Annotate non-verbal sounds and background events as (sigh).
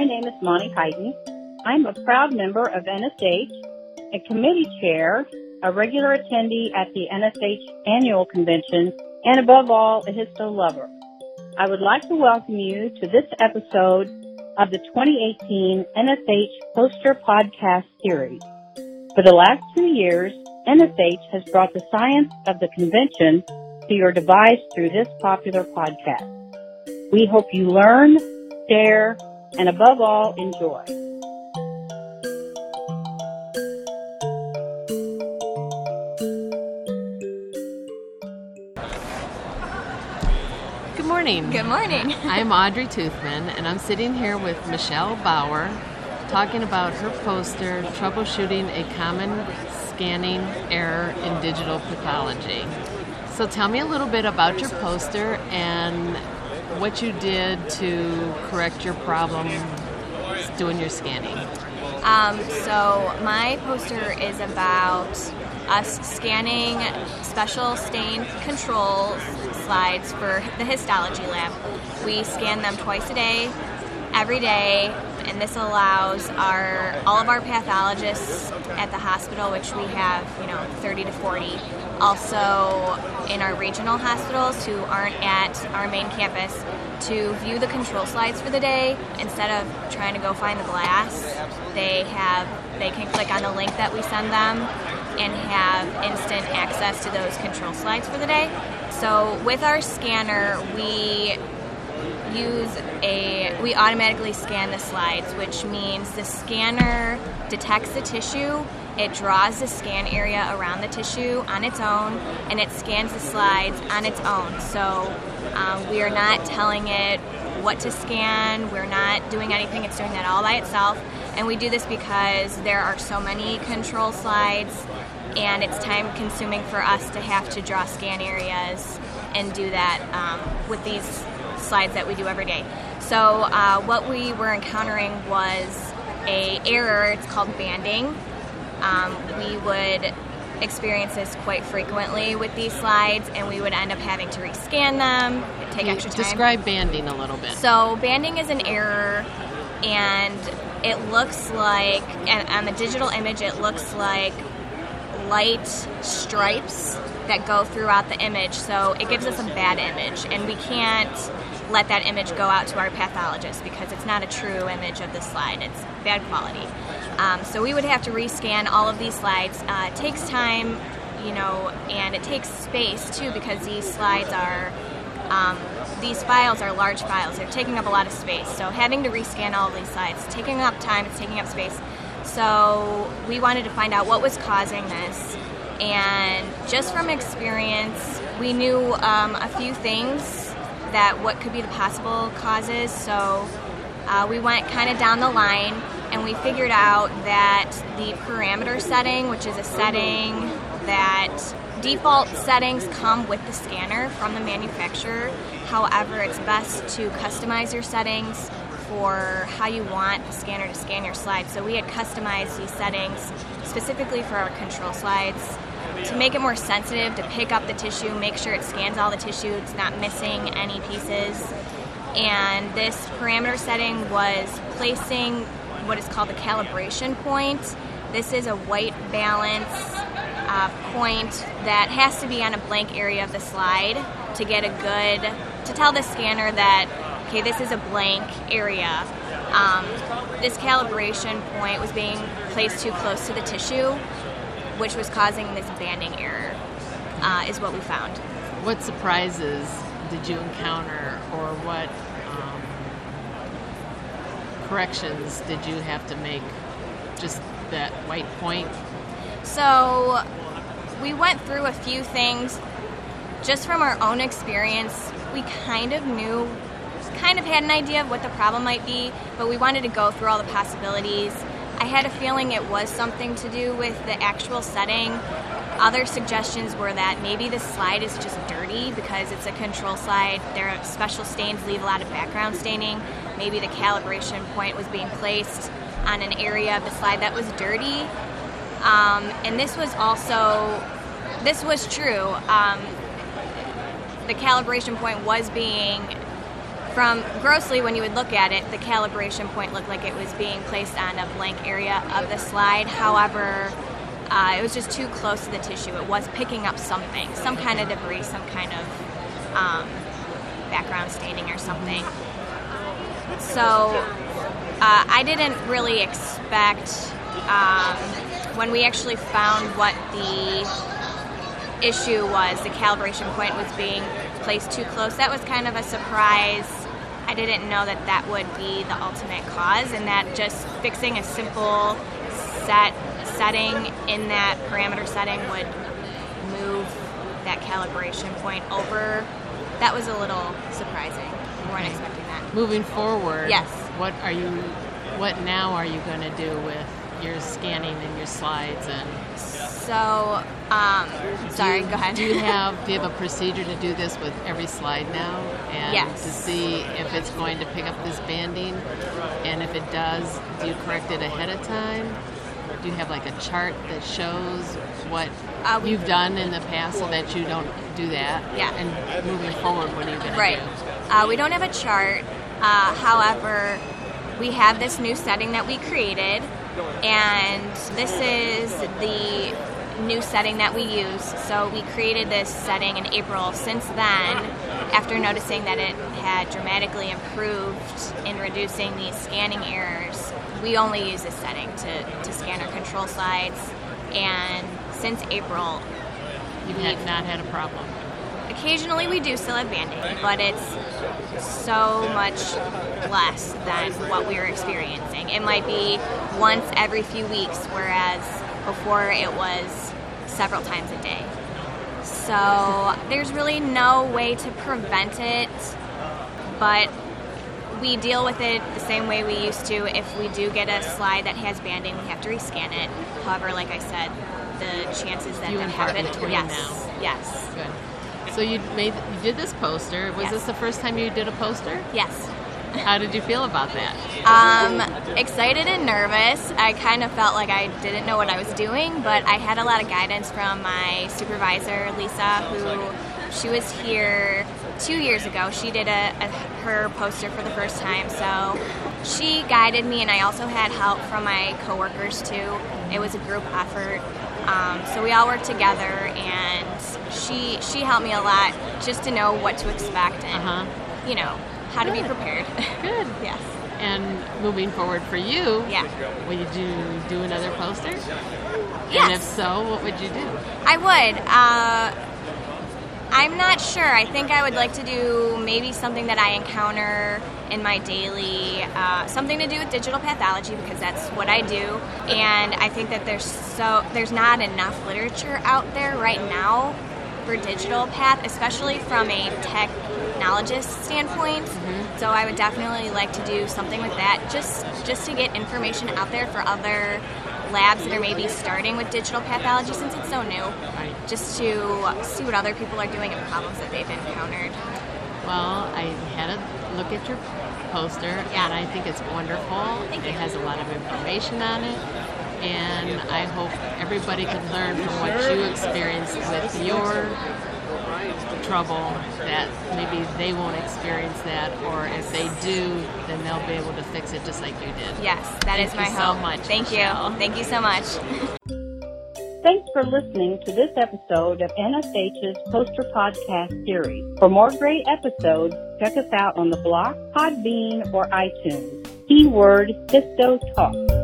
my name is Monty Hyden. I'm a proud member of NSH, a committee chair, a regular attendee at the NSH annual convention, and above all, a histo lover. I would like to welcome you to this episode of the 2018 NSH Poster Podcast Series. For the last two years, NSH has brought the science of the convention to your device through this popular podcast. We hope you learn, share, and above all, enjoy. Good morning. Good morning. (laughs) I'm Audrey Toothman, and I'm sitting here with Michelle Bauer talking about her poster, Troubleshooting a Common Scanning Error in Digital Pathology. So tell me a little bit about your poster and what you did to correct your problem doing your scanning. Um, so my poster is about us scanning special stain control slides for the histology lab. We scan them twice a day, every day, and this allows our all of our pathologists at the hospital, which we have, you know, 30 to 40, also in our regional hospitals who aren't at our main campus, to view the control slides for the day instead of trying to go find the glass. They have they can click on the link that we send them and have instant access to those control slides for the day. So with our scanner, we use a we automatically scan the slides, which means the scanner detects the tissue, it draws the scan area around the tissue on its own, and it scans the slides on its own. So um, we are not telling it what to scan. We're not doing anything. It's doing that all by itself. And we do this because there are so many control slides, and it's time consuming for us to have to draw scan areas and do that um, with these slides that we do every day. So uh, what we were encountering was a error. It's called banding. Um, we would experience this quite frequently with these slides, and we would end up having to rescan them, take You extra time. Describe banding a little bit. So banding is an error, and it looks like, and on the digital image, it looks like light stripes that go throughout the image. So it gives us a bad image, and we can't let that image go out to our pathologist because it's not a true image of the slide. It's bad quality. Um, so we would have to rescan all of these slides. Uh, it takes time, you know, and it takes space too because these slides are um, these files are large files. They're taking up a lot of space. So having to rescan all of these slides, taking up time, it's taking up space. So we wanted to find out what was causing this. And just from experience, we knew um, a few things that what could be the possible causes. So uh, we went kind of down the line and we figured out that the parameter setting, which is a setting that default settings come with the scanner from the manufacturer. However, it's best to customize your settings for how you want the scanner to scan your slides. So we had customized these settings specifically for our control slides to make it more sensitive, to pick up the tissue, make sure it scans all the tissue, it's not missing any pieces. And this parameter setting was placing what is called the calibration point. This is a white balance uh, point that has to be on a blank area of the slide to get a good, to tell the scanner that, okay, this is a blank area. Um, this calibration point was being placed too close to the tissue, which was causing this banding error, uh, is what we found. What surprises did you encounter, or what um, corrections did you have to make? Just that white point. So we went through a few things just from our own experience. We kind of knew, kind of had an idea of what the problem might be, but we wanted to go through all the possibilities. I had a feeling it was something to do with the actual setting. Other suggestions were that maybe the slide is just dirty because it's a control slide. There are special stains leave a lot of background staining. Maybe the calibration point was being placed on an area of the slide that was dirty. Um, and this was also, this was true. Um, the calibration point was being from grossly, when you would look at it, the calibration point looked like it was being placed on a blank area of the slide. However, uh, it was just too close to the tissue. It was picking up something, some kind of debris, some kind of um, background staining or something. So uh, I didn't really expect um, when we actually found what the issue was, the calibration point was being placed too close. That was kind of a surprise. I didn't know that that would be the ultimate cause, and that just fixing a simple set setting in that parameter setting would move that calibration point over. That was a little surprising. We weren't expecting that. Moving forward, Yes. What are you? What now are you going to do with your scanning and your slides and? So, um, sorry, you, go ahead. Do you (laughs) have do you have a procedure to do this with every slide now, and Yes. to see if it's going to pick up this banding, and if it does, do you correct it ahead of time? Do you have like a chart that shows what Uh, you've done in the past so that you don't do that? Yeah. And moving forward, what are you going to Right. do? Uh, we don't have a chart. Uh, however, we have this new setting that we created, and this is the new setting that we use. So we created this setting in April. Since then, after noticing that it had dramatically improved in reducing these scanning errors, we only use this setting to, to scan our control slides. And since April, You've not had a problem. Occasionally we do still have banding, but it's so much less than what we were experiencing. It might be once every few weeks, whereas before it was several times a day. So there's really no way to prevent it, but we deal with it the same way we used to. If we do get a slide that has banding, we have to rescan it. However, like I said, the chances that Few that happen, yes, now. yes, Good. So you made you did this poster. Was Yes. this the first time you did a poster? yes. How did you feel about that? Um, excited and nervous. I kind of felt like I didn't know what I was doing, but I had a lot of guidance from my supervisor, Lisa, who she was here two years ago. She did a, a her poster for the first time, so she guided me, and I also had help from my coworkers too. It was a group effort, um, so we all worked together, and she she helped me a lot just to know what to expect and Uh huh. you know how to be prepared. (laughs) Good. yes. And moving forward for you, Yeah. will you do do another poster? Yes. And if so, what would you do? I would. Uh, I'm not sure. I think I would like to do maybe something that I encounter in my daily, uh, something to do with digital pathology because that's what I do. And I think that there's so there's not enough literature out there right now for digital path, especially from a technologist standpoint. So I would definitely like to do something with that, just just to get information out there for other labs that are maybe starting with digital pathology since it's so new just to see what other people are doing and problems that they've encountered. Well, I had a look at your poster, Yeah. and I think it's wonderful. Thank it you. has a lot of information on it, and I hope everybody can learn from what you experienced with your trouble that maybe they won't experience that, or if they do, then they'll be able to fix it just like you did. Yes, that Thank is my you so much, Thank Michelle. you. Thank you so much. (laughs) Thanks for listening to this episode of NSH's Poster Podcast series. For more great episodes, check us out on the blog, Podbean, or iTunes. Keyword Histo Talk.